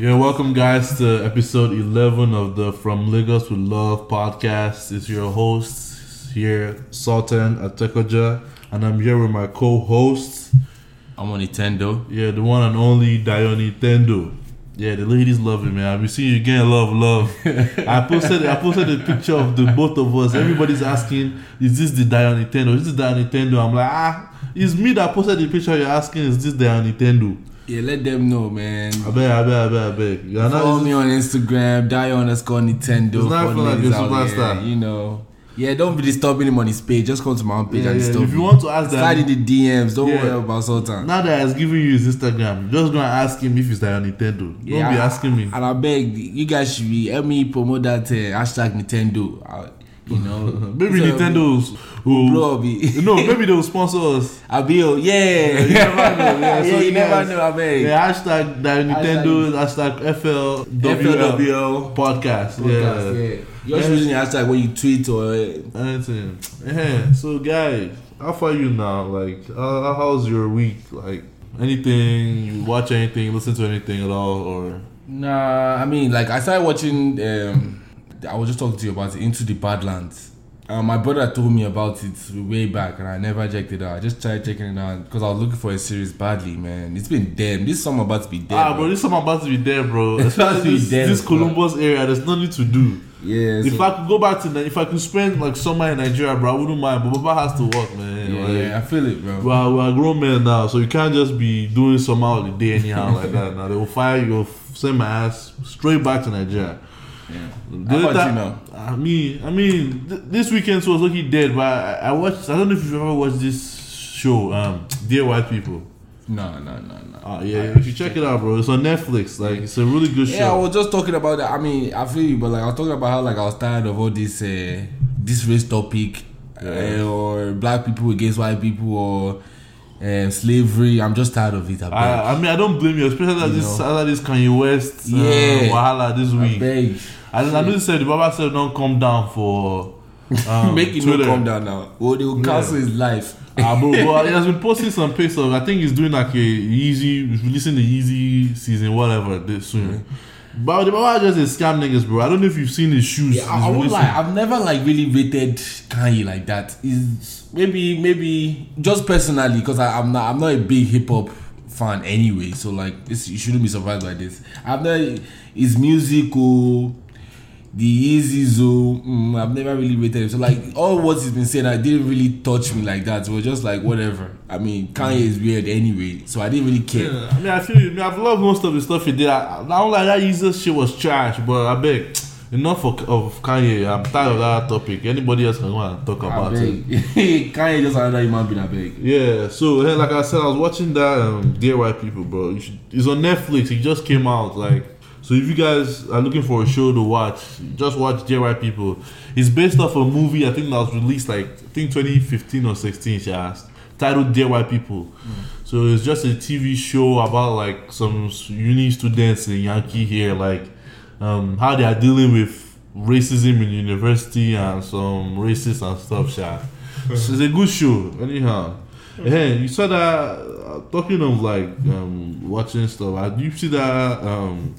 Yeah, welcome guys to episode 11 of the From Lagos with Love podcast. It's your host here, Sultan Atekoja, and I'm here with my co-host, I'm on Nintendo. yeah, the one and only Dion Nintendo. Yeah, the ladies love it, man. I've been seeing you getting love, love. I posted, I posted a picture of the both of us. Everybody's asking, "Is this the Dion Nintendo? Is this Dion Nintendo?" I'm like, ah, it's me that posted the picture. You're asking, "Is this Dion Nintendo?" Yeah, let them know, man. I beg, I beg, I beg, I beg. You're not- Follow me on Instagram, die underscore Nintendo. It's not like a superstar. You know. Yeah, don't be disturbing him on his page. Just come to my own page Yeah, and yeah. disturb If you want to ask Slide in the DMs. Don't Yeah. worry about Sultan. now that has given you his Instagram, just go and ask him if it's Dion Nintendo. Don't be asking me. And I beg you guys should be help me promote that uh, hashtag Nintendo. Uh, you know, Maybe So, Nintendo's will. Blow up. No, maybe they'll sponsor us. Yeah. You never know. Yeah, so Yeah, you never know. I beg. Yeah, hashtag Dion Nintendo, hashtag FLWL FLWL. podcast. Podcast, Yeah. yeah. You're just using the hashtag when you tweet or uh, Anything. Yeah. So, guys, how far you now? Like, uh, how's your week? Like, anything? You watch anything? Listen to anything at all? Or Nah, I mean, like I started watching. Um, I was just talking to you about it, Into the Badlands. Uh, my brother told me about it way back, and I never checked it out. I just tried checking it out because I was looking for a series badly, man. It's been dead. This summer about to be dead. ah, bro, this summer about to be dead, bro. It's about to Especially be this, there, this bro. Columbus area. There's nothing to do. Yeah, If so- I could go back to, if I could spend like summer in Nigeria, bro, I wouldn't mind. But Baba has to work, man. yeah, Like, yeah, I feel it, bro. Well, we're grown men now, so you can't just be doing summer holiday anyhow like that. Now they will fire you, send my ass straight back to Nigeria. The How about ti- you now? I mean, I mean, th- this weekend was lucky dead, but I, I watched. I don't know if you've ever watched this show, um, Dear White People. No, no, no, no. Uh, yeah, if you check it out, bro. It's on Netflix. Like, it's a really good show. Yeah, I was just talking about that. I mean, I feel you, but like I was talking about how like I was tired of all this uh, this race topic, Yeah. uh, or black people against white people, or uh, slavery. I'm just tired of it. I. I, I mean, I don't blame you, especially after You this, know. after this Kanye West uh, Yeah. wahala this week. Beg. I, I know you said the Baba said don't come down for um, Make it Twitter. calm down now. Or they will cancel his life. Ah, bro, but he has been posting some pics of. I think he's doing like a easy, releasing the Yeezy season, whatever, this soon. But the Baba just is scam niggas, bro. I don't know if you've seen his shoes. Yeah, I, I won't lie. I've never like really rated Kanye like that. Is maybe maybe just personally because I'm not I'm not a big hip hop fan anyway. So like this, you shouldn't be surprised by this. I've never his music or the Easy Zone. Mm, I've never really rated it. So like all what he's been saying, I didn't really touch me like that. So it was just like whatever. I mean, Kanye is weird anyway, so I didn't really care. Yeah, I mean, I feel you. I mean, I've loved most of the stuff he did. I, I don't like that easy shit was trash, but I beg. Enough of, of Kanye. I'm tired of that topic. Anybody else can go and talk about it. Kanye just another human being. I beg. Yeah, so hey, like I said, I was watching that um, Dear White People, bro. Should, it's on Netflix. It just came out. Like, so if you guys are looking for a show to watch, just watch White People. It's based off a movie I think that was released like I think 2015 or 16. She asked titled White People. So it's just a TV show about like some uni students in Yankee here, like um, how they are dealing with racism in university and some racist and stuff. Sha. so it's a good show. Anyhow, hey, you saw that? Uh, talking of like um, watching stuff, uh, do you see that um,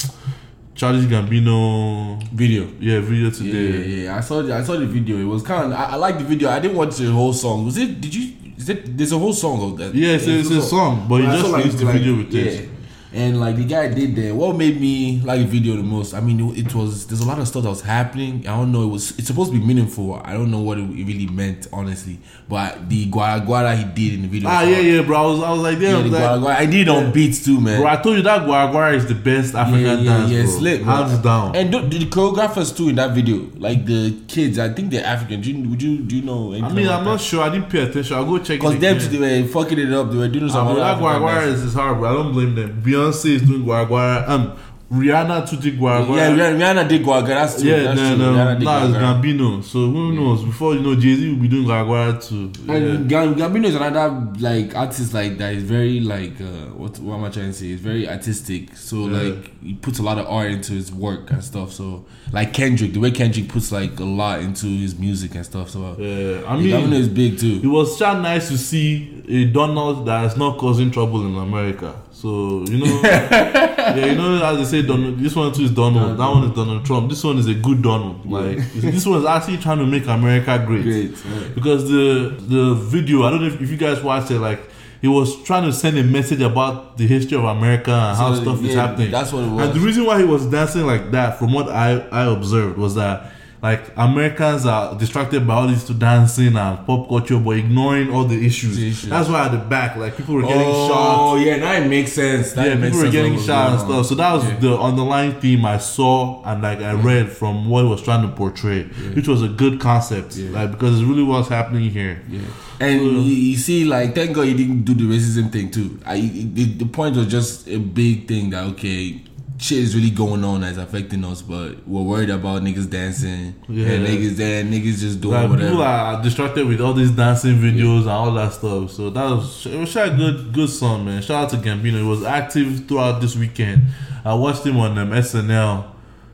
Childish Gambino? Video. Yeah, video today. yeah, yeah. I saw the, I saw the video. It was kind of I, I like the video. I didn't watch the whole song. Was it? Did you? Is it? There's a whole song of that. Yeah, it's, a, it's a song, but you I just like- released the like- video with yeah. it. And like the guy did there. What made me like the video the most? I mean, it, was there's a lot of stuff that was happening. I don't know. It was it's supposed to be meaningful. I don't know what it, really meant honestly. But the gwara gwara he did in the video. Ah, yeah, hard. yeah, bro. I was, I was like, Yeah, damn, the like, gwara gwara. I did it on beats too, man. bro. I told you that Gwara Gwara is the best African yeah, yeah, dance, yeah, bro. lit, bro. Hands down. And the, the choreographers too in that video, like the kids, I think they're African. Do you, would you do you know? I mean, I'm that? not sure. I didn't pay attention. I'll go check it. Because them they were fucking it up. They were doing Ah, some bro, other that Gwara Gwara is, is hard, bro. I don't blame them. Beyonce is doing Gwara. Um, Rihanna too did Gwara. Yeah, Rihanna, did Guaga. That's true. Yeah, that's then true. um, Rihanna did it's Gambino. So who knows? Before you know, Jay Z will be doing Gwara too. Yeah. And Gambino is another like artist like that is very like uh, what what am I trying to say? He's very artistic. So Yeah. like he puts a lot of art into his work and stuff. So like Kendrick, the way Kendrick puts like a lot into his music and stuff. So Yeah, I mean Gambino is big too. it was so nice to see a Donald that is not causing trouble in America. So you know, yeah, you know, as they say, Donald, this one too is Donald. That one is Donald Trump. This one is a good Donald. Like this one is actually trying to make America great. Great. Because the the video, I don't know if, if you guys watched it. Like he was trying to send a message about the history of America and how So, stuff is happening. that's what it was. And the reason why he was dancing like that, from what I I observed, was that like Americans are distracted by all this to dancing and pop culture, but ignoring all the issues. The issues. That's why at the back, like people were getting oh, shot. Oh yeah, now it makes sense. That Yeah, makes people were getting shot and stuff. So that was Yeah. the underlying theme I saw and like I read from what was trying to portray, which was a good concept. Yeah. Like because it's really what's happening here. Yeah. And you, you see, like, thank God you didn't do the racism thing too. I the, the point was just a big thing that okay, shit is really going on that's affecting us, but we're worried about niggas dancing. Yeah. Yeah, niggas there, niggas just doing Like, whatever. people are distracted with all these dancing videos and all that stuff. So that was it was a good good song, man. Shout out to Gambino. He was active throughout this weekend. I watched him on um, SNL.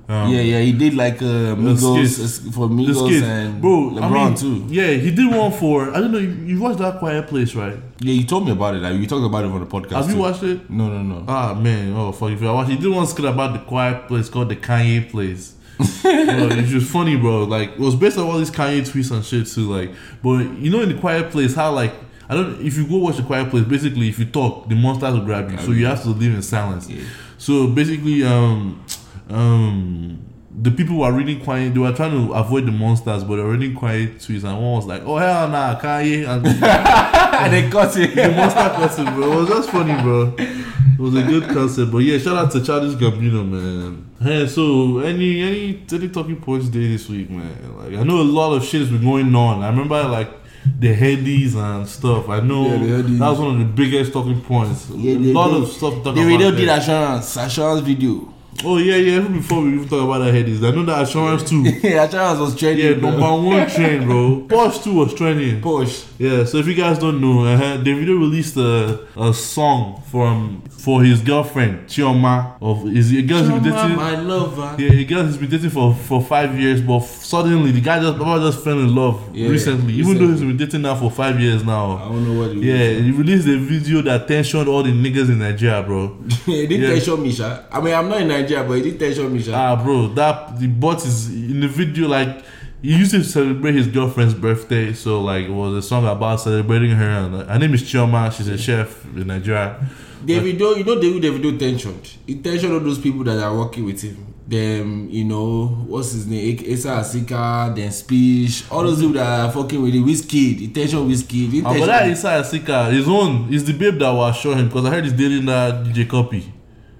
Um, yeah, yeah, he did like uh, Migos for Migos and bro, LeBron I mean, too. Yeah, he did one for I don't know. You, you watched that Quiet Place, right? Yeah, you told me about it. Like we talked about it on the podcast. Have you watched it? No, no, no. Ah man, oh fuck! If I watch, he did one skit about the quiet place called the Kanye place. bro, it's just funny, bro. Like it was based on all these Kanye tweets and shit too. Like, but you know, in the quiet place, how like I don't. If you go watch the quiet place, basically, if you talk, the monsters will grab you, so you have to live in silence. Yeah. So basically, um, um. The people were really quiet. They were trying to avoid the monsters, but they were really quiet tweets. And one was like, "Oh hell nah, Kanye!" And and they got the it. monster concept, bro. It was just funny, bro. It was a good concept, but yeah, shout out to Childish Gambino, man. Hey, so any any any talking points day this week, man? Like I know a lot of shit has been going on. I remember like the headies and stuff. I know Yeah, that was one of the biggest talking points. Yeah, a they- lot they- of stuff The about. video did assurance, assurance video. Oh yeah, yeah. Even before we even talk about the headies, I know that assurance too. yeah, assurance was trending. Yeah, bro. number one trend, bro. Porsche too was trending. Push. Yeah, so if you guys don't know, uh, Davido released a, a song from for his girlfriend Chioma of his a girl he's been dating. my lover. Yeah, a girl he's been dating for, for five years, but f- suddenly the guy just Baba just fell in love Yeah, recently, even though he's been dating now for five years now. I don't know what it Yeah, he released a video that tensioned all the niggas in Nigeria, bro. it didn't Yeah. tension me, sha. I mean, I'm not in Nigeria, but it did tension me. Ah, bro, that the bot is in the video like. He used to celebrate his girlfriend's birthday, so like it was a song about celebrating her. And uh, her name is Chioma. She's a chef in Nigeria. Davido, you know, David Davido tensioned. He tensioned all those people that are working with him. Them, you know, what's his name? Asa Asika, then Speech, all those people that are fucking with him. Wizkid, he tensioned Wizkid. He Oh, but that Asa Asika, his own, is the babe that was showing him because I heard he's dating that DJ Cuppy.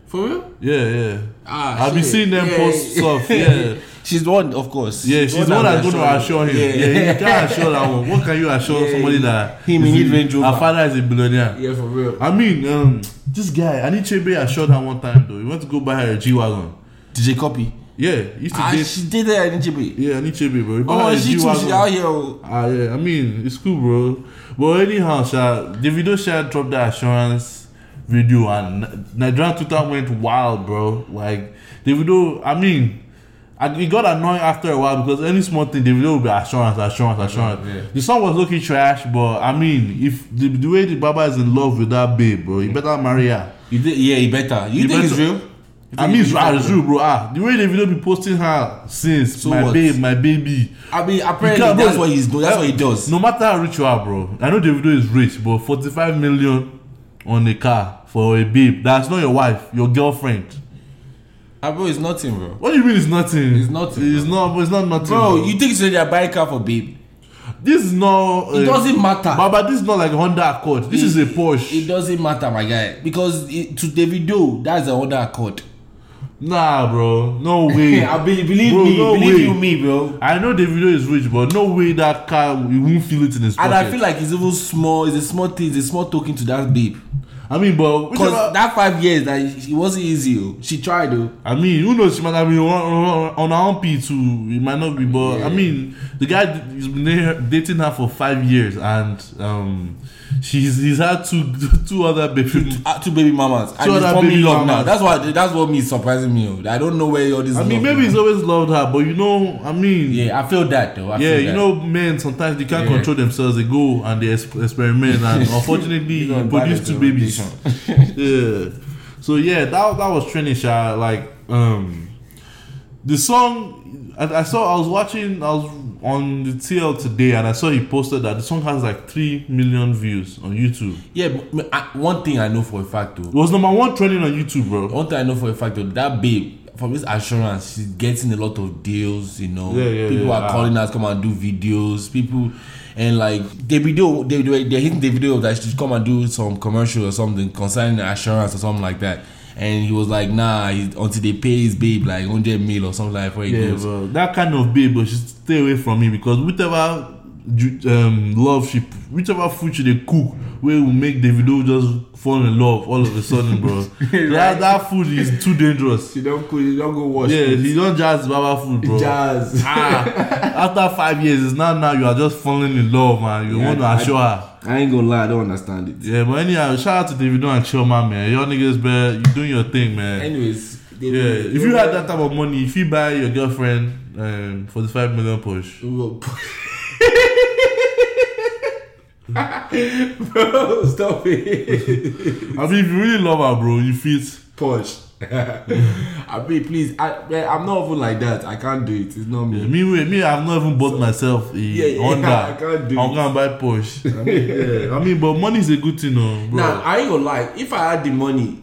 For real? Yeah, yeah. Ah, I've been shit. seeing them Yeah. post stuff. Yeah, She's the one, of course. yeah. She's the one that's going to that assure him. Yeah, Yeah, you can't assure that one. What can you assure Yeah, somebody yeah. that Him, he is need Range Rover. Her father is a billionaire. Yeah, for real. I mean, um, this guy, Anichebe assured her one time though. He went to go buy her a G wagon. Did DJ Cuppy. Yeah, he used to Ah, date. she did that in Chibi. Yeah, Anichebe, bro. He Oh, a she too. She out here. Ah, yeah. I mean, it's cool, bro. But anyhow, Sha, Davido Sha dropped that assurance video, and Nigerian Twitter went wild, bro. Like Davido, I mean, it got annoying after a while because any small thing, Davido will be assurance, assurance, assurance. Yeah. The song was looking trash, but I mean, if the, the way the Baba is in love with that babe, bro, you better marry her. You think, yeah, you better. You, You think it's real? I mean, it's real, bro. Ah, the way Davido be posting her since So my what? babe, my baby. I mean, apparently that's bro, what he's doing. That's what he does. No matter how rich you are, bro. I know Davido is rich, but 45 million on a car for a babe. That's not your wife, your girlfriend. Ah, bro, it's nothing, bro. What do you mean it's nothing? It's nothing, It's not. It's not nothing, Bro, bro. you think so they're buying car for babe? this is not. It doesn't matter. But, but this is not like Honda Accord. This is a Porsche. It doesn't matter, my guy, because it, to Davido, that's the Honda accord. Nah, bro. No way. I be, believe Bro, me, no believe way. you me, bro. I know the video is rich, but no way that car you won't feel it in his pocket. And I feel like it's even small. It's a small thing. It's a small token to that babe. I mean, but Because that five years, that it wasn't easy. oh. She tried though. I mean, who knows? She might have been on, on, on her own P too. It might not be, but Yeah. I mean, the guy has been dating her for five years, and um, she's he's had two two other baby. Two baby mamas. Two he's other forming baby love now. mamas. That's what that's what me surprising me. oh. I don't know where all this. I mean, maybe he's always loved her, but you know, I mean, Yeah, I feel that though. I yeah, you that. know, men sometimes they can't Yeah. control themselves. They go and they experiment, and unfortunately, he two babies. yeah. So yeah, that that was training shot. Like um, the song I, I saw. I was watching. I was on the TL today, and I saw he posted that the song has like three million views on YouTube. Yeah, but I, one thing I know for a fact though. It was number one trending on YouTube, bro. One thing I know for a fact though, that babe from this assurance, she's getting a lot of deals. You know, Yeah, yeah, people yeah. are calling us come and do videos. People and like the video, they they they're hitting the video that she should come and do some commercial or something concerning assurance or something like that. And he was like, nah, he, until they pay his babe like hundred mil or something like that. Yeah, bro. That kind of babe, but she stay away from me because whichever ju- um, love she, whichever food she they cook, where will make Davido just fall in love all of a sudden, bro. that, that food is too dangerous. She don't cook, you don't go wash. Yeah, he don't jazz Baba food, bro. Jazz. Ah, after five years, it's not now you are just falling in love, man. You Yeah, want to I- assure her. I ain't gonna lie, I don't understand it. Yeah, but anyhow, shout out to Davido and Chioma, man. Y'all niggas, man, you doing your thing, man. Anyways, Yeah, if you had that type of money, if you buy your girlfriend um, for the five million push, Bro, stop it. I mean, if you really love her, bro, you fit. Push. I mean, please. I, eh, I'm not even like that. I can't do it. It's not me. Yeah, me, me, I've not even bought myself a Yeah, yeah, Honda. I can't do I'm it. gonna buy Porsche. I mean, yeah, I mean, but money is a good thing, no, bro. Now, I ain't gonna lie. If I had the money,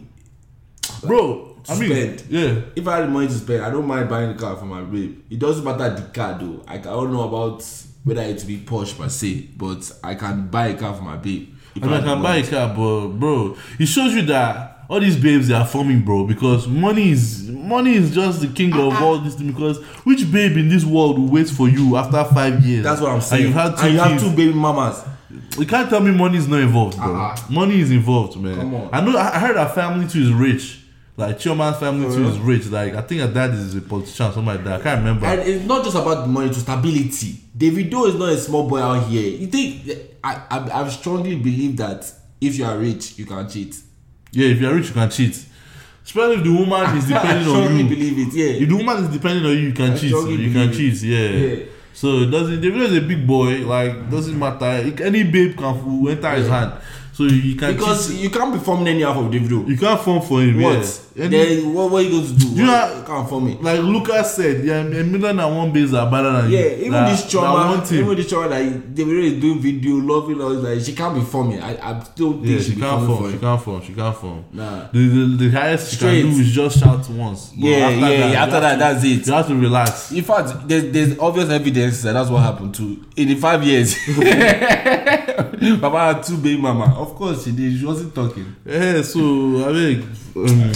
bro, I mean, spend. yeah, if I had the money to spend, I don't mind buying a car for my babe. It doesn't matter the car though. I don't know about whether it be Porsche per se, but I can buy a car for my babe. If I I can buy a car, but bro, it shows you that all these babes they are forming, bro, because money is money is just the king of all this thing. Because which babe in this world will wait for you after five years? That's what I'm saying. And you've two and you have two baby mamas. You can't tell me money is not involved, bro. Uh-uh. Money is involved, man. I know. I heard our family too is rich. Like Chioma's family too uh-huh. is rich. Like I think her dad is a politician, something like that. I can't remember. And it's not just about the money to stability. Davido is not a small boy out here. You think I I, I strongly believe that if you are rich, you can cheat. yeah, if you're rich, you can cheat. Especially if the woman is I depending on you. believe it. Yeah. If the woman is depending on you, you can I cheat. You can believe cheat. Yeah. Yeah. So it doesn't. Davido is a big boy. Like doesn't matter. Any babe can enter his hand. So you can because cheat. you can't be forming any half of Davido. You can't form for him. what? Yeah. Then what, what are you going to do? You know- you can't form it. like Lucas said, yeah, a million and one babes are better than you. Yeah, even That- this trauma, even this trauma that Davido is doing video, loving all like she can't be forming. I, I still think Yeah, she, she can't form. for She can't form. She can't form. Nah. The, the, the highest she Straight. can do is just shout once. But Yeah, after yeah, that, yeah. After that, to- that's it. You have to relax. In fact, there's, there's obvious evidence that that's what happened to in the five years. Papa had two baby mama. Of course she did. She wasn't talking. Yeah, so I mean, um,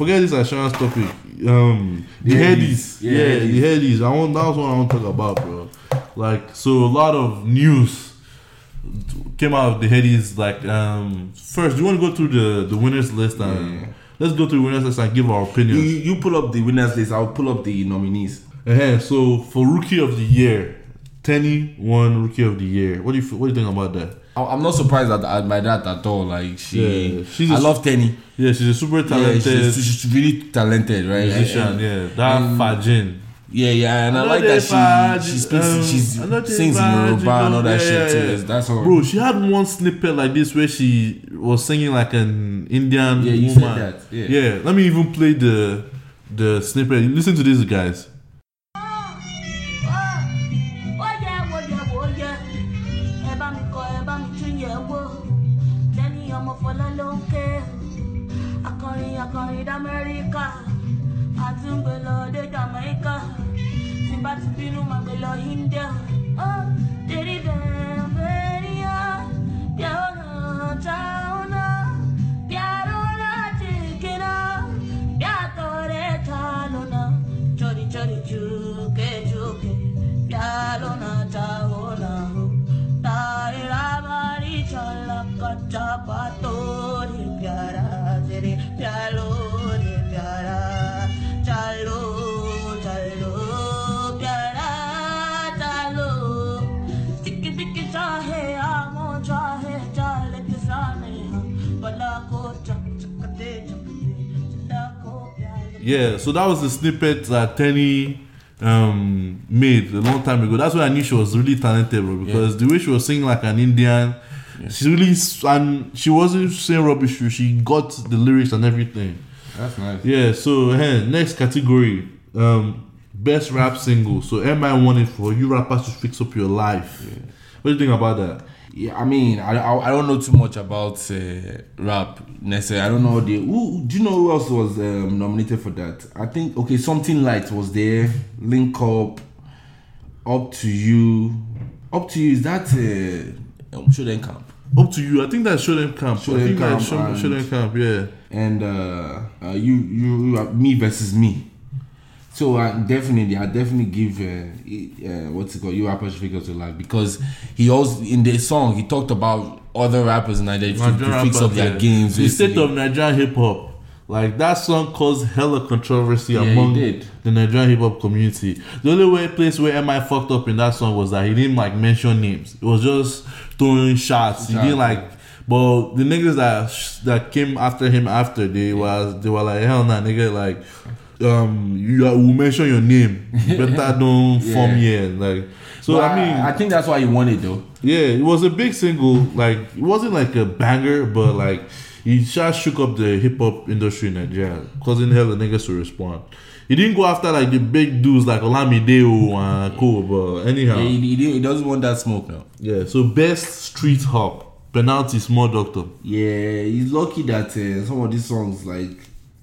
forget this assurance topic. Um, the headies, yeah, Yeah, the headies. I want that's what I want to talk about, bro. Like, so a lot of news came out of the headies. Like, um, first, do you want to go through the the winners list and Yeah. let's go through the winners list and give our You, opinions. you pull up the winners list. I'll pull up the nominees. uh So for rookie of the year, Teni won rookie of the year. What do you what do you think about that? I'm not surprised at, at by that at all. Like she, Yeah, she's I a- love Teni. Yeah, she's a super Yeah, talented she's, she's really talented, right? musician. Yeah, that Fajin. Yeah, yeah, and I, I like that she she speaks, um, know sings in Yoruba and all that yeah, shit yeah, too. yeah. That's- all. Bro, she had one snippet like this where she was singing like an Indian Yeah, you woman. said that, yeah. let me even play the the snippet. Listen to this, guys. Yeah, so that was the snippet that Teni um, made a long time ago. That's when I knew she was really talented, bro. Because the way she was singing like an Indian, she really and she wasn't saying rubbish. She got the lyrics and everything. That's nice. Yeah. So eh, next category, um, best rap single. So MI it for you rappers to fix up your life. What do you think about that? Yeah, I mean, I, I, I don't know too much about uh, rap necessarily. I don't know the who. Do you know who else was um, nominated for that? I think okay, something light was there. Link up, up to you, up to you. Is that uh, um, Show Dem Camp? Up to you. I think that's Show Them Camp. Show Them that's Camp Show, Show Them Camp. Yeah. and uh, uh, you, you, you me versus me. So I definitely, I definitely give uh, uh, what's it called, you rappers figure to life because he also in the song he talked about other rappers in Nigeria to, to fix up their yeah. games. The state of Nigerian hip hop. Like that song caused hella controversy Yeah, among the Nigerian hip hop community. The only way place where MI fucked up in that song was that he didn't like mention names. It was just throwing shots. He didn't like. But the niggas that that came after him after they was they were like hell nah nigga like um you will mention your name. You better don't form here like. So I mean I think that's why he won it though. yeah, it was a big single. Like it wasn't like a banger, but like he just shook up the hip hop industry in Nigeria, causing hella niggas to respond. He didn't go after like the big dudes like Olamide and Co. But anyhow, Yeah, yeah, he, he, he doesn't want that smoke now. Yeah, so best street hop penalty, small doctor. Yeah, he's lucky that uh, some of these songs like.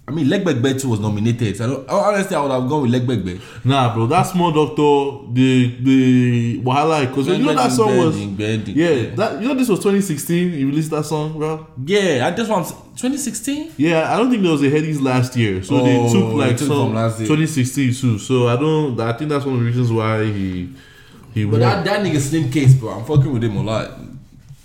I mean, Legbegbe was nominated. So honestly, I would have gone with Legbegbe. Nah, bro, that small doctor, the the wahala, because you know that song was. Bending, Yeah, that you know this was 2016. He released that song, bro. Yeah, I just want 2016. Yeah, I don't think there was a Headies last year, so they Oh, took like they took some from last year. 2016 too. So I don't. I think that's one of the reasons why he he But won. that, that nigga Slim Case, bro, I'm fucking with him a lot.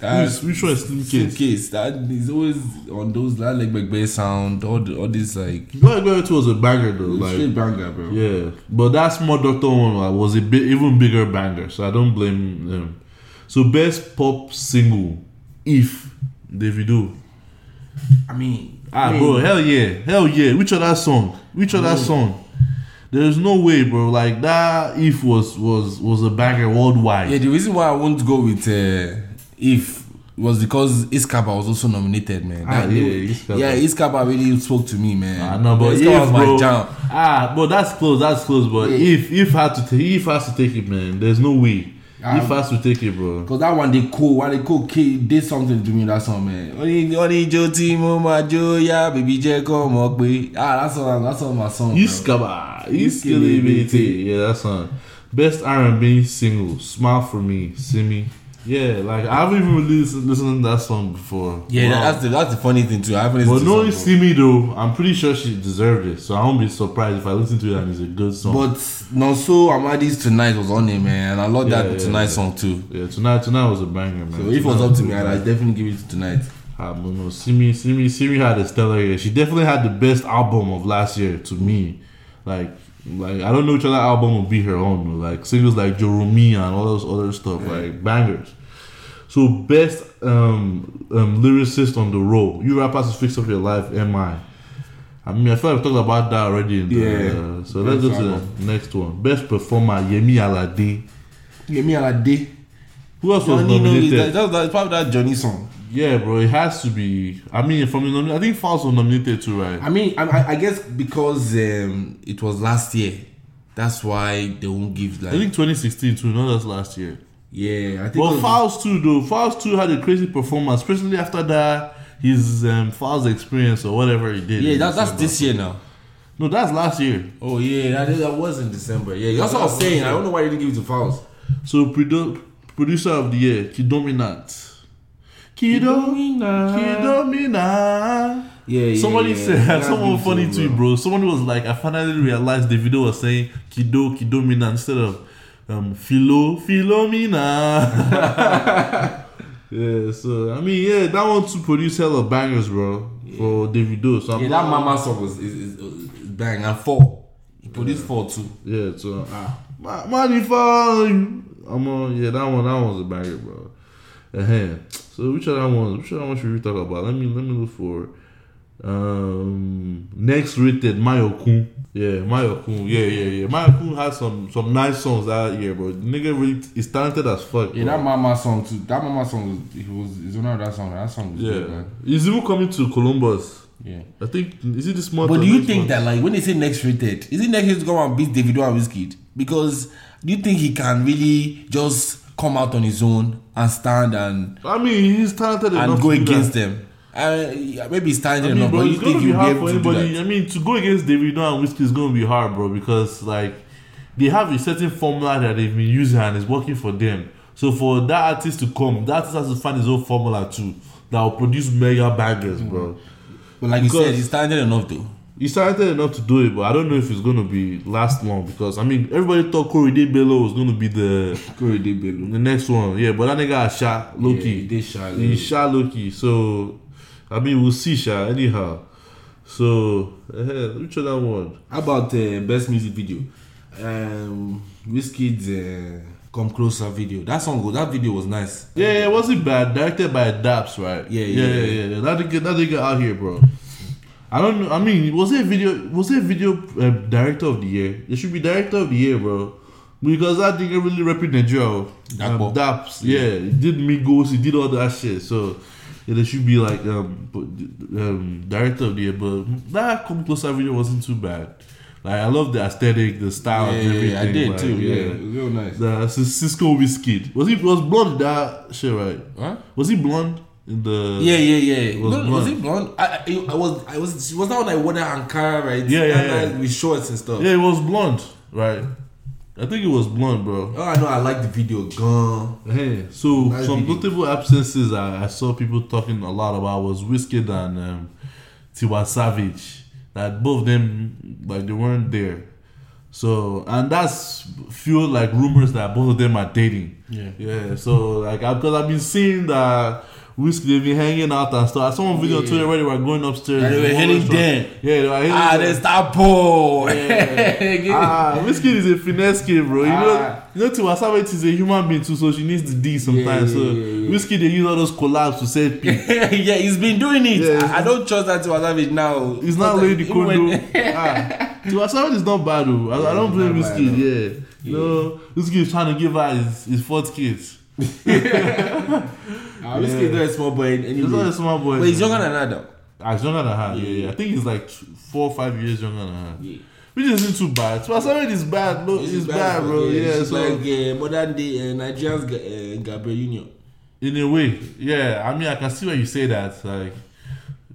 That Which- which one is Slim Slim Case? Case, that is always on those that like back sound, all the, all this like Black Velvet was a banger though. straight Like banger, bro. yeah, but that small doctor one was a bit even bigger banger. So I don't blame him. So best pop single, if Davido. I mean, Ah, I mean, bro, hell yeah, hell yeah. Which other song? Which other song? There's no way, bro. Like that, if was was was a banger worldwide. Yeah, the reason why I won't go with uh, if was because Iskaba was also nominated, man. Ah, That- yeah, Iskaba. yeah, really spoke to me, man. I know, but Iskaba if, was my bro, jam. ah, but that's close. That's close. But Yeah. if if had to take, if has to take it, man. There's no way. Ah. if has to take it, bro. Cause that one they cool, why they cool kid did something to me that song, man. Only only Joe Timo yeah, baby J come Ah, that's all that's all my song. Iskaba, Iskilibiti. Yeah, that's one. Best R&B single, "Smile for Me," Simi. Yeah, like I haven't even really listened, to that song before. Yeah, Wow. that's the that's the funny thing too. I haven't But listened knowing the song, Simi though, I'm pretty sure she deserved it. So I won't be surprised if I listen to it and it's a good song. But Nonso Amadi's tonight was on it, man. And I love Yeah, that yeah, tonight yeah. song too. yeah, tonight tonight was a banger, man. So if it was up to me, I'd definitely give it to tonight. Ah, but no, Simi, Simi, Simi had a stellar year. She definitely had the best album of last year to me. Like, like I don't know which other album would be her own. Like singles like Jerome and all those other stuff, like bangers. So best um, um lyricist on the roll. You rappers to fix up your life. Am I? I mean, I feel like we talked about that already. The, Yeah. uh, so let's go to the next one. Best performer Yemi Alade. Yemi Alade. Who else was Johnny, nominated? that, that, that's probably that Johnny song. Yeah, bro, it has to be. I mean, from the nomin- I think was nominated too, right? I mean, I, I- I guess because um, it was last year, that's why they won't give like. I think 2016 too, not just last year. yeah, I think. Well, Falz too, though. Falz too had a crazy performance, especially after that his um, Falz experience or whatever he did. yeah, that, that's this year now. No, that's last year. Oh yeah, that, that was in December. Yeah, that's what I was saying. I don't know why they didn't give it to Falz. So produ- producer of the year, Kiddominant. Kido, Kiddominant. Yeah, yeah. Somebody yeah. said That's someone funny too, tweet, bro. Someone was like, I finally realized the video was saying Kido Kidomina instead of um Philo Philomena. yeah, so I mean, yeah, that one to produce hella bangers, bro, for Davido. So I'm Yeah, that not- Mama song was is, is, is bang and four. He produced four too. Yeah, so ah, ma- money for you. I'm on. Yeah, that one. That one's a banger, bro. Uh-huh. So which other ones? Which other one should we talk about? Let me let me look for Um, next rated Mayorkun. Yeah, Mayorkun. Yeah, yeah, yeah. Mayorkun has some some nice songs that year, but Nigga really is talented as fuck. Yeah, bro. that Mama song too. That Mama song was, it was is one of that song. That song was yeah. good, man. He's even coming to Columbus. Yeah. I think is it this month? But do you think month? that like when they say next rated, is it next rated to go and beat Davido and Wizkid? Because do you think he can really just come out on his own and stand and I mean, he's talented enough and go to do against that. them? Uh, yeah, maybe he's talented I mean, enough, bro, but you think he'll be able to do that? I mean, to go against Davido and Wizkid is gonna be hard, bro, because like they have a certain formula that they've been using and it's working for them. So for that artist to come, that artist has to find his own formula too that will produce mega bangers, bro. But like you said, he's talented enough though. He's talented enough to do it, but I don't know if it's gonna be last long because I mean everybody thought Korede Bello was gonna be the Korede Bello. the next one, yeah, but that nigga got shot low Yeah, he did shot He shot low key, so I mean we'll see, Sha. Anyhow, so uh, which other one? How about uh, best music video? Um, Wizkid's uh, "Come Closer" video. That song, good. that video was nice. Yeah, yeah, it wasn't bad. Directed by Daps, right? Yeah, yeah, yeah, yeah. yeah. yeah. That nigga, that nigga out here, bro. I don't know. I mean, was it video? Was it video uh, director of the year? It should be director of the year, bro. Because that nigga really repping Nigeria. Um, Dapo. Daps, yeah. He did Migos, he did all that shit. So yeah, they should be like um, um director of the year. But that come closer video wasn't too bad. Like I love the aesthetic, the style, Yeah, yeah, everything. yeah, I did like, too. Yeah, it was real nice. The Cis- Cisco Wizkid. Was he was blonde that shit right? Huh? Was he blonde the Yeah, yeah, yeah. was no, was blonde. he blonde? I, I, I was, I was, was that when I wore that Ankara, right? Yeah, yeah, yeah. nice With shorts and stuff. Yeah, it was blonde, right? I think it was blonde, bro. Oh, I know. I like the video. Gone. Hey, so Nice some video. notable absences I, I saw people talking a lot about was Wizkid and um, Tiwa Savage. That both of them like they weren't there. So and that's fueled like rumors that both of them are dating. Yeah. Yeah. So like because I've been seeing that Wizkid they've been hanging out and stuff. I saw one video on Yeah. Twitter where they were going upstairs. And they were in one heading restaurant. there. Yeah, they were heading Ah, there's that boy. Ah, Wizkid is a finesse kid, bro. You know, Ah. you know, Tiwa Savage is a human being too, so she needs the D sometimes. Yeah, yeah, so yeah, yeah. Wizkid they use all those collabs to set people. yeah, he's been doing it. Yeah, I, I don't trust that to Savage now. He's not laying the condo. when- ah, Tiwa Savage is not bad though. I, I don't blame Wizkid. no. Yeah, know, Wizkid is trying to give her his, his fourth kids. Ah, Wizkid is not a small boy He's not a small boy. But he's younger than that though. Ah, he's younger than her. Yeah, yeah. I think he's like t- four or five years younger than her. Yeah. Which isn't too bad. Tiwa Savage is bad. No, it's, bad, bro. Yeah, it's so like uh, modern day uh, Nigerians uh, Gabrielle Union. In a way, yeah. I mean, I can see why you say that, like,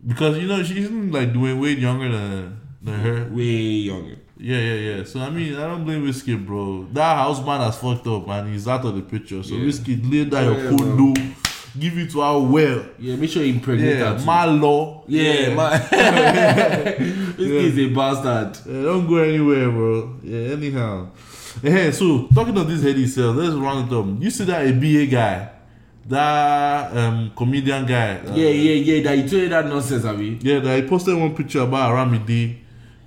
because you know she isn't like Dwyane Wade younger than than her. Way younger. Yeah, yeah, yeah. So I mean, I don't blame Wizkid, bro. That house man has fucked up, man. He's out of the picture. So Yeah. Wizkid, lay down Yeah, your condo, give it to her well. Yeah, make sure you impregnate Yeah, her. my law. Yeah, man. Wizkid is a bastard. Yeah, don't go anywhere, bro. Yeah, anyhow. Hey, so talking of this heady cells, let's round it up. You see that ABA guy, that um comedian guy. uh, Yeah, yeah, yeah. That you told you that nonsense, Abi. Yeah, that he posted one picture about Aramide.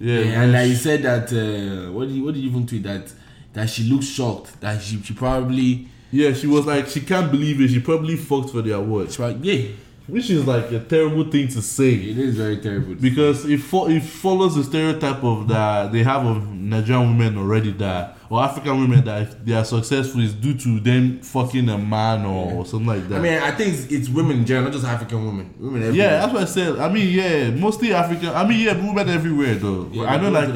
Yeah, Yeah, and like he said that uh, what did he, what did you even tweet that that she looked shocked that she she probably yeah, she was like, she can't believe it. She probably fucked for the award, she yeah which is like a terrible thing to say it is very terrible. because it fo- it follows the stereotype of that they have of Nigerian women already that or African women that if they are successful is due to them fucking a man or, something like that. I mean, I think it's, it's women in general, not just African women. Women everywhere. yeah, that's what I said. I mean, yeah, mostly African. I mean, yeah, women everywhere though. Yeah, I know, like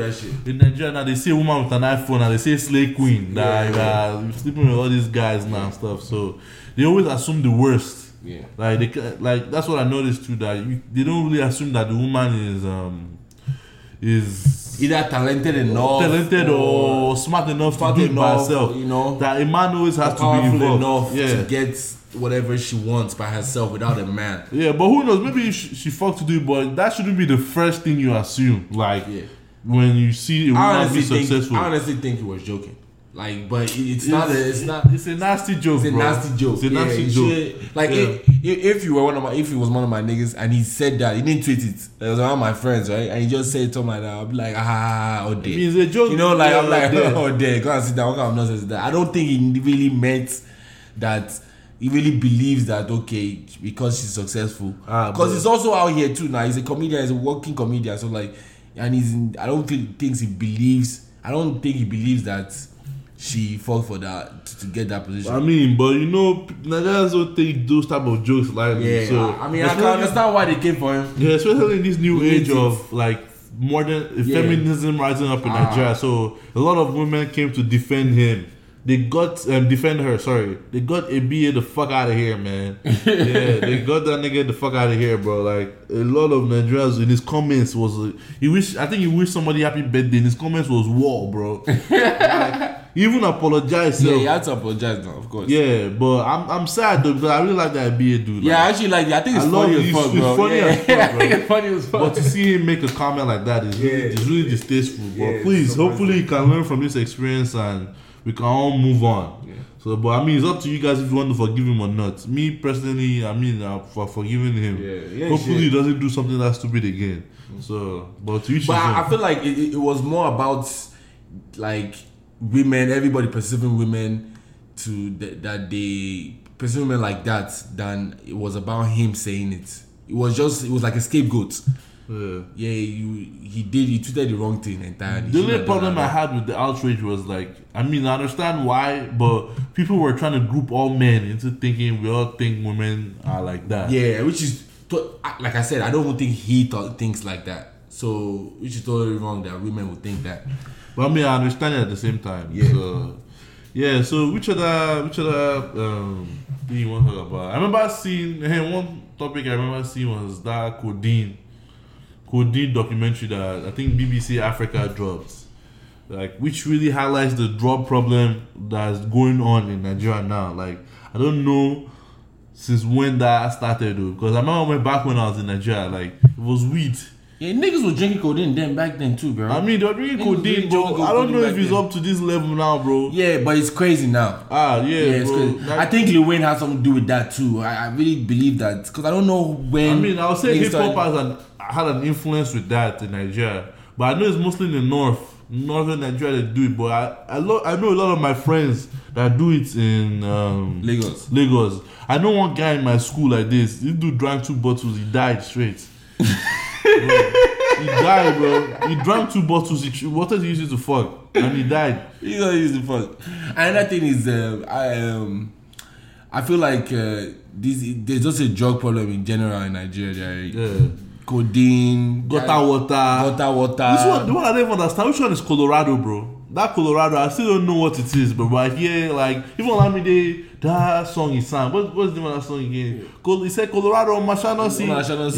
in Nigeria now, they see a woman with an iPhone and they say slay queen. That Yeah, uh, sleeping with all these guys now and stuff. So they always assume the worst. Yeah. Like they like that's what I noticed too. That you, they don't really assume that the woman is um is either talented enough, talented or, smart enough smart to do it by herself. you know, That a man always has to be involved. enough Yeah. to get whatever she wants by herself without a man. Yeah, but who knows? Maybe she, she fucked to do it, but that shouldn't be the first thing you assume. Like Yeah. when you see a woman be think. I honestly think he was joking. Like, but it- it's, not. A, it's not. It's a nasty joke, It's a bro. nasty joke. It's a nasty it joke. should- like Yeah. if, you were one of my if he was one of my niggas and he said that he didn't tweet it. It was one of my friends, right? And he just said something like that. I'll be like, ah, oh dear. It's a joke. You know, like I'm Yeah, like, yeah. oh dear, go and sit down. What kind of nonsense is that? I don't think he really meant that he really believes that okay because she's successful. Ah, Because he's also out here too now. He's a comedian. He's a working comedian. So like, and he's. In, I don't think thinks he believes. I don't think he believes that she fought for that to, to get that position. I mean, but you know, Nigerians don't take those type of jokes lightly. yeah, so I, I mean, I can especially- understand why they came for him. Yeah, especially in this new He age of like modern Yeah. feminism rising up in Ah. Nigeria. So a lot of women came to defend him. They got um, defend her. Sorry, they got ABA the fuck out of here, man. yeah, they got that nigga the fuck out of here, bro. Like a lot of Nigerians in his comments was uh, he wish I think he wished somebody happy birthday. In his comments was war, bro. like, even apologized. Yeah, he had to apologize now, of course. Yeah, but I'm I'm sad though because I really like that BA dude. Yeah, like, actually, like I think it's I funny as fuck, bro. funny yeah. as fuck, I bro. think it's funny as fuck. But to see him make a comment like that is really, Yeah. it's really distasteful. But Yeah, please, so hopefully, you can learn from this experience and we can all move on. Yeah. So, but I mean, it's up to you guys if you want to forgive him or not. Me personally, I mean, uh, for forgiving him. Yeah, yeah, hopefully, shit. he doesn't do something that stupid again. So, but to each But I, I feel like it it was more about like women, everybody perceiving women to th- that they perceive women like that than it was about him saying it. It was just it was like a scapegoat. Yeah. Yeah, you he did he tweeted the wrong thing entirely. The only shouldn't have done problem I had with the outrage was like, I mean, I understand why, but people were trying to group all men into thinking we all think women are like that. Yeah, which is like I said, I don't think he thought things like that. So which is totally wrong that women would think that. But I mean, I understand it at the same time. Yeah. So, yeah. So which other which other um thing you want to talk about? I remember seeing hey, one topic I remember seeing was that Codeine, Codeine documentary that I think BBC Africa dropped. Like which really highlights the drug problem that's going on in Nigeria now. Like I don't know since when that started though, because I remember when back when I was in Nigeria, like it was weed. Yeah, niggas was drinking codeine then back then too, bro. I mean, they're drinking Niggas codeine, bro. drinking I don't know if it's then. up to this level now, bro. yeah, but it's crazy now. Ah, yeah, Yeah, it's bro. crazy. Like, I think Lil Wayne has something to do with that too. I, I really believe that because I don't know when. I mean, I would say hip hop has an had an influence with that in Nigeria, but I know it's mostly in the north, northern Nigeria that do it. But I I, lo- I know a lot of my friends that do it in um, Lagos. Lagos. I know one guy in my school like this. This dude drank two bottles. He died straight. He died, bro. He drank two bottles. He wanted to use it to fuck, and he died. Know, use the fuck. Another thing is, uh, I um, I feel like uh, this there's just a drug problem in general in Nigeria. Yeah. Codeine, Gutter water. gutter water. This one, the one I even understand. Which one is Colorado, bro? That Colorado, I still don't know what it is. But right here, like even Olamide, that song he sang. What what's the name of that song again? Col- he said Colorado, Mashana C.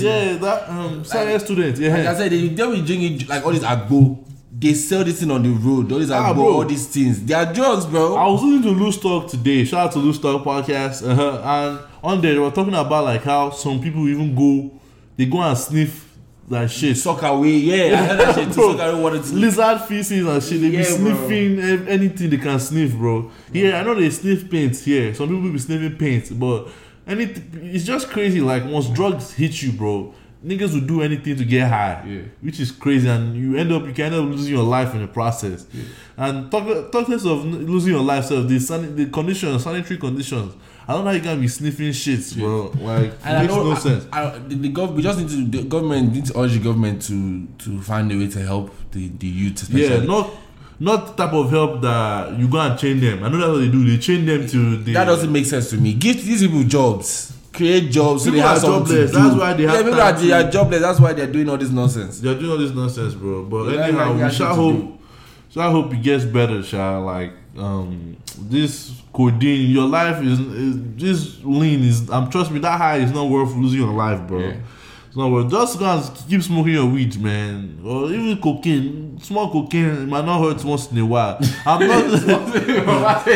Yeah, that um science student. Like I said, they, they will drinking like all this agbo. They sell this thing on the road. All this Ah, agbo, bro. all these things. They are drugs, bro. I was listening to Loose Talk today. Shout out to Loose Talk podcast. Uh-huh. And on there they were talking about like how some people even go, they go and sniff like shit. Suck away, yeah. I heard that shit too. Bro, to lizard feces and shit. They be Yeah, bro. sniffing ev- anything they can sniff, bro. Yeah, I know they sniff paint here. Some people be sniffing paint, but anything. It's just crazy. Like once drugs hit you, bro, niggas will do anything to get high. Yeah. which is crazy, and you end up you can end up losing your life in the process. And talk talk less of losing your life, so the san- the conditions, sanitary conditions. I don't know how you can be sniffing shit, bro. Like it And I makes no I- sense. I, the, the gov- we just need to the government need to urge the government to to find a way to help the the youth, especially. Yeah, not not type of help that you go and chain them. I know that's what they do. They chain them to the. that doesn't make sense to me. Give these people jobs, create jobs so they People have something jobless. to do. That's why they have. Yeah, people are, they are jobless. That's why they're doing all this nonsense. They're doing all this nonsense, bro. But Yeah, anyhow, like, we shall hope. Shall hope it gets better, shall like um this codeine. Your life is, is this lean is. I'm trust me that high is not worth losing your life, bro. Yeah. Worth. Just go and keep smoking your weed, man, or even cocaine. Small cocaine it might not hurt once in a while. I'm not.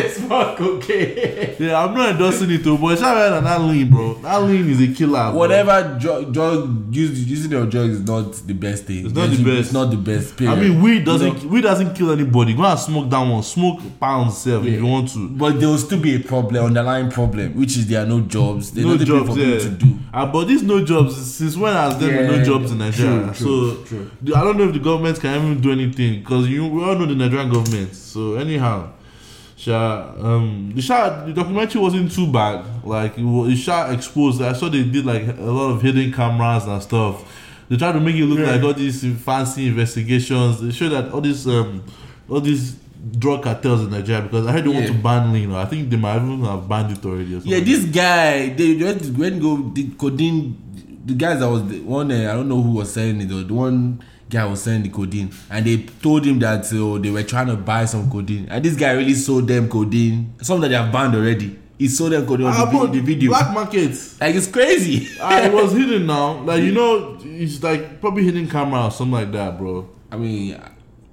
okay. yeah, I'm not endorsing it, though. But it's not better than that lean, bro. That lean is a killer. bro. Whatever drug, drug use, using your drugs is not the best thing. It's not the best. It's not the best. I mean, weed doesn't You know? weed doesn't kill anybody. Go and smoke that one. Smoke pounds self if you want to. But there will still be a problem, underlying problem, which is there are no jobs. There's no jobs, yeah. to do. Ah, but these no jobs since when has there been no jobs in Nigeria? true, so true. the- I don't know if the government can even do anything because you we all know the Nigerian government. So anyhow, Sha, um, the shot, the documentary wasn't too bad. Like it, was, it shot exposed. I saw they did like a lot of hidden cameras and stuff. They tried to make it look Yeah. like all these fancy investigations. They show that all these um, all these drug cartels in Nigeria because I heard they want to ban lean. I think they might even have banned it already. Yeah, this guy, they went go did codeine. The guys that was the one, uh, I don't know who was selling it. Though. The one guy was selling the codeine, and they told him that uh, they were trying to buy some codeine, and this guy really sold them codeine, some that they have banned already. He sold them codeine on the, the video. black market. Like it's crazy. Ah, it was hidden now. Like you know, it's like probably hidden camera or something like that, bro. I mean,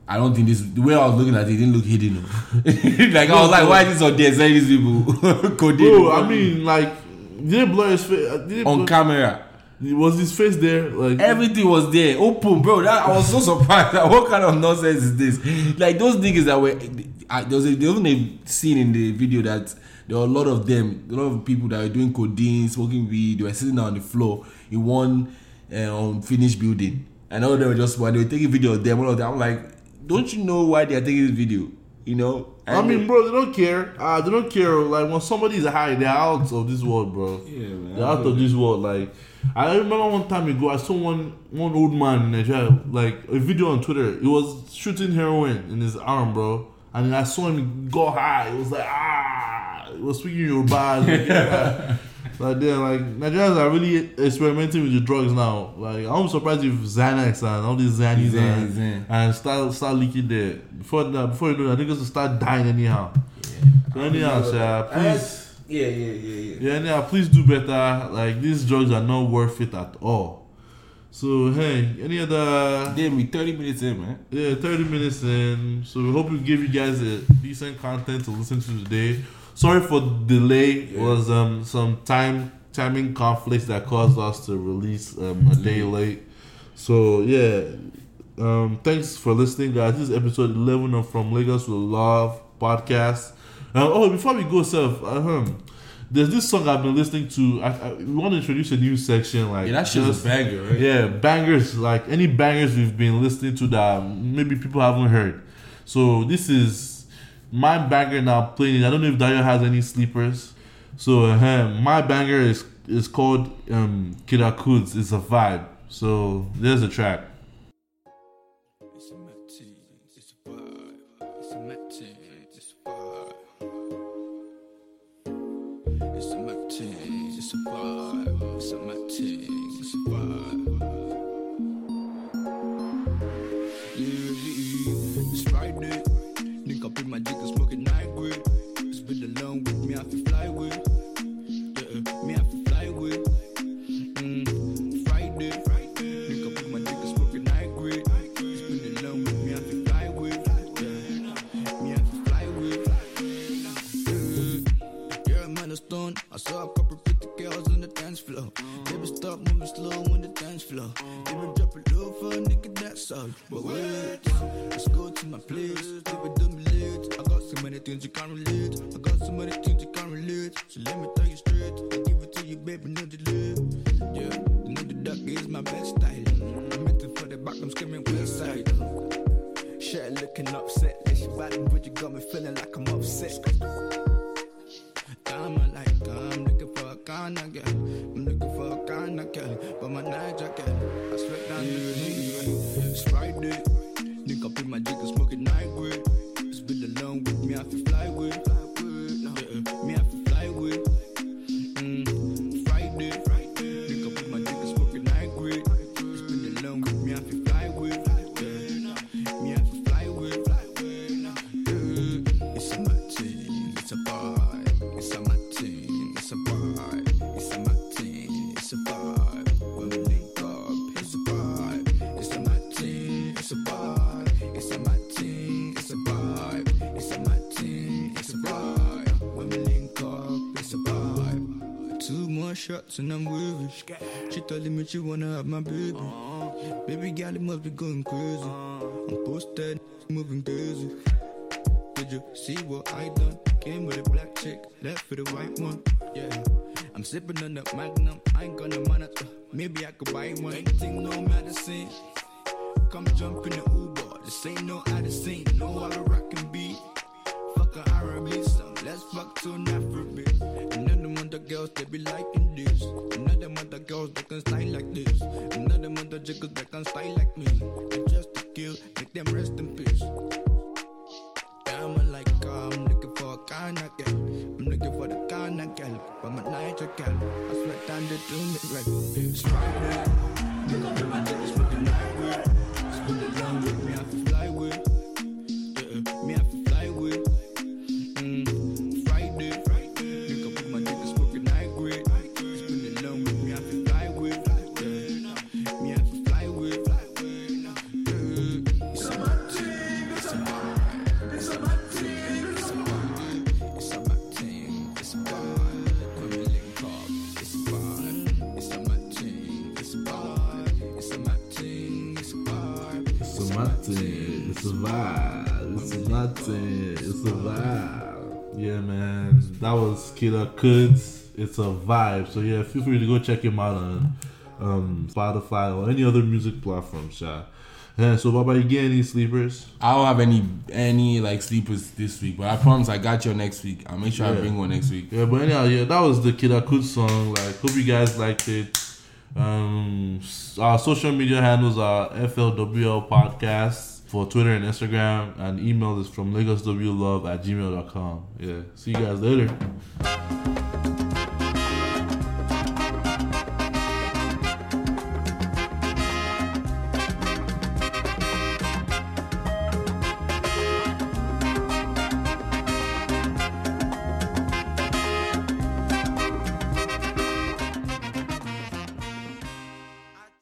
I don't think this. The way I was looking at it, it didn't look hidden. like I was like, why is this on there selling these people codeine? Bro, I mean, like, did they blur his face? They on blur- camera. Was his face there? Like, Everything was there, open, bro. That I was so surprised. Like, what kind of nonsense is this? Like those niggas that were, I, there was a, there was a scene in the video that there were a lot of them, a lot of people that were doing codeine, smoking weed. They were sitting down on the floor in one uh, unfinished building, and all of them were just while they were taking video of them. All of them, I'm like, don't you know why they are taking this video? You know? I mean, bro, they don't care. Uh, they don't care. Like when somebody is high, they're out of this world, bro. Yeah, man. They're out of this world. Like I remember one time ago, I saw one one old man in Nigeria, like a video on Twitter. He was shooting heroin in his arm, bro. And then I saw him go high. It was like ah, it was speaking Yoruba. Like, yeah. like they're like Nigerians are really experimenting with the drugs now. Like I'm surprised if Xanax and all these Xannies Xan, and, Xan. and start start leaking there before that. Before you know that, niggas will start dying anyhow. So anyhow, sha, please. Yeah, yeah, yeah, yeah. Yeah, anyhow, please do better. Like these drugs are not worth it at all. So hey, any other Damn, we 30 minutes in, man. yeah, 30 minutes in. So we hope we give you guys a decent content to listen to today. Sorry for delay. It was um some time timing conflicts that caused us to release um a day late. So yeah. Um thanks for listening guys. This is episode 11 of From Lagos with Love podcast. Uh, oh before we go self uh, there's this song I've been listening to. I, I, we want to introduce a new section like Yeah, that shit's just- a banger, right? yeah, bangers like any bangers we've been listening to that maybe people haven't heard. So this is my banger now playing. I don't know if Dario has any sleepers. So uh, my banger is is called um Kida Kudz. It's a vibe. So there's a track. But wait, let's go to my place. Baby, do me lit. I got so many things you can't relate. I got so many things you can't relate. So let me tell you straight. I give it to you, baby, no delay. Yeah, you know the duck is my best style. I'm meant for the back, I'm screaming west side. Shit, looking upset. You bad, but you got me feeling like I'm upset. I'm like, I'm looking for a kind of girl. I'm looking for a kind of girl. But my night jacket, I sweat down the knee. It's Friday. Nick up my dick and smoking night grade. Shots and I'm it. She telling me she wanna have my baby. Baby girl, it must be going crazy. I'm posted, moving crazy. Did you see what I done? Came with a black chick, left for the white one. Yeah, I'm sipping on the magnum. I ain't gonna man it. uh, Maybe I could buy one. Anything, no medicine. Come jump in the Uber. This ain't no Odyssey. No other rock can beat. Fuck a Let's fuck to girls, they be liking this. None of other girls, they can style like this. None of other jiggles, they can style like me. And just to kill, make them rest in peace. I'm a like, uh, I'm looking for a kind of girl. I'm looking for the kind of girl. But my night a girl. I swear down they do me right. It's Friday. Look up in my dick, it's fucking with. Spend it down with me, I have It's a Martin. It's a vibe. It's a Martin. It's a vibe. Yeah, man. That was Kida Kudz. It's a vibe. So yeah, feel free to go check him out on um, Spotify or any other music platforms. Yeah. Yeah. So, Baba, you get any sleepers? I don't have any any like sleepers this week, but I promise I got you next week. I'll make sure I bring one next week. Yeah, but anyhow, yeah, that was the Kida Kudz song. Like, hope you guys liked it. Um, our social media handles are FLWL Podcast for Twitter and Instagram, and email is from LagosWLove at gmail.com. Yeah, see you guys later.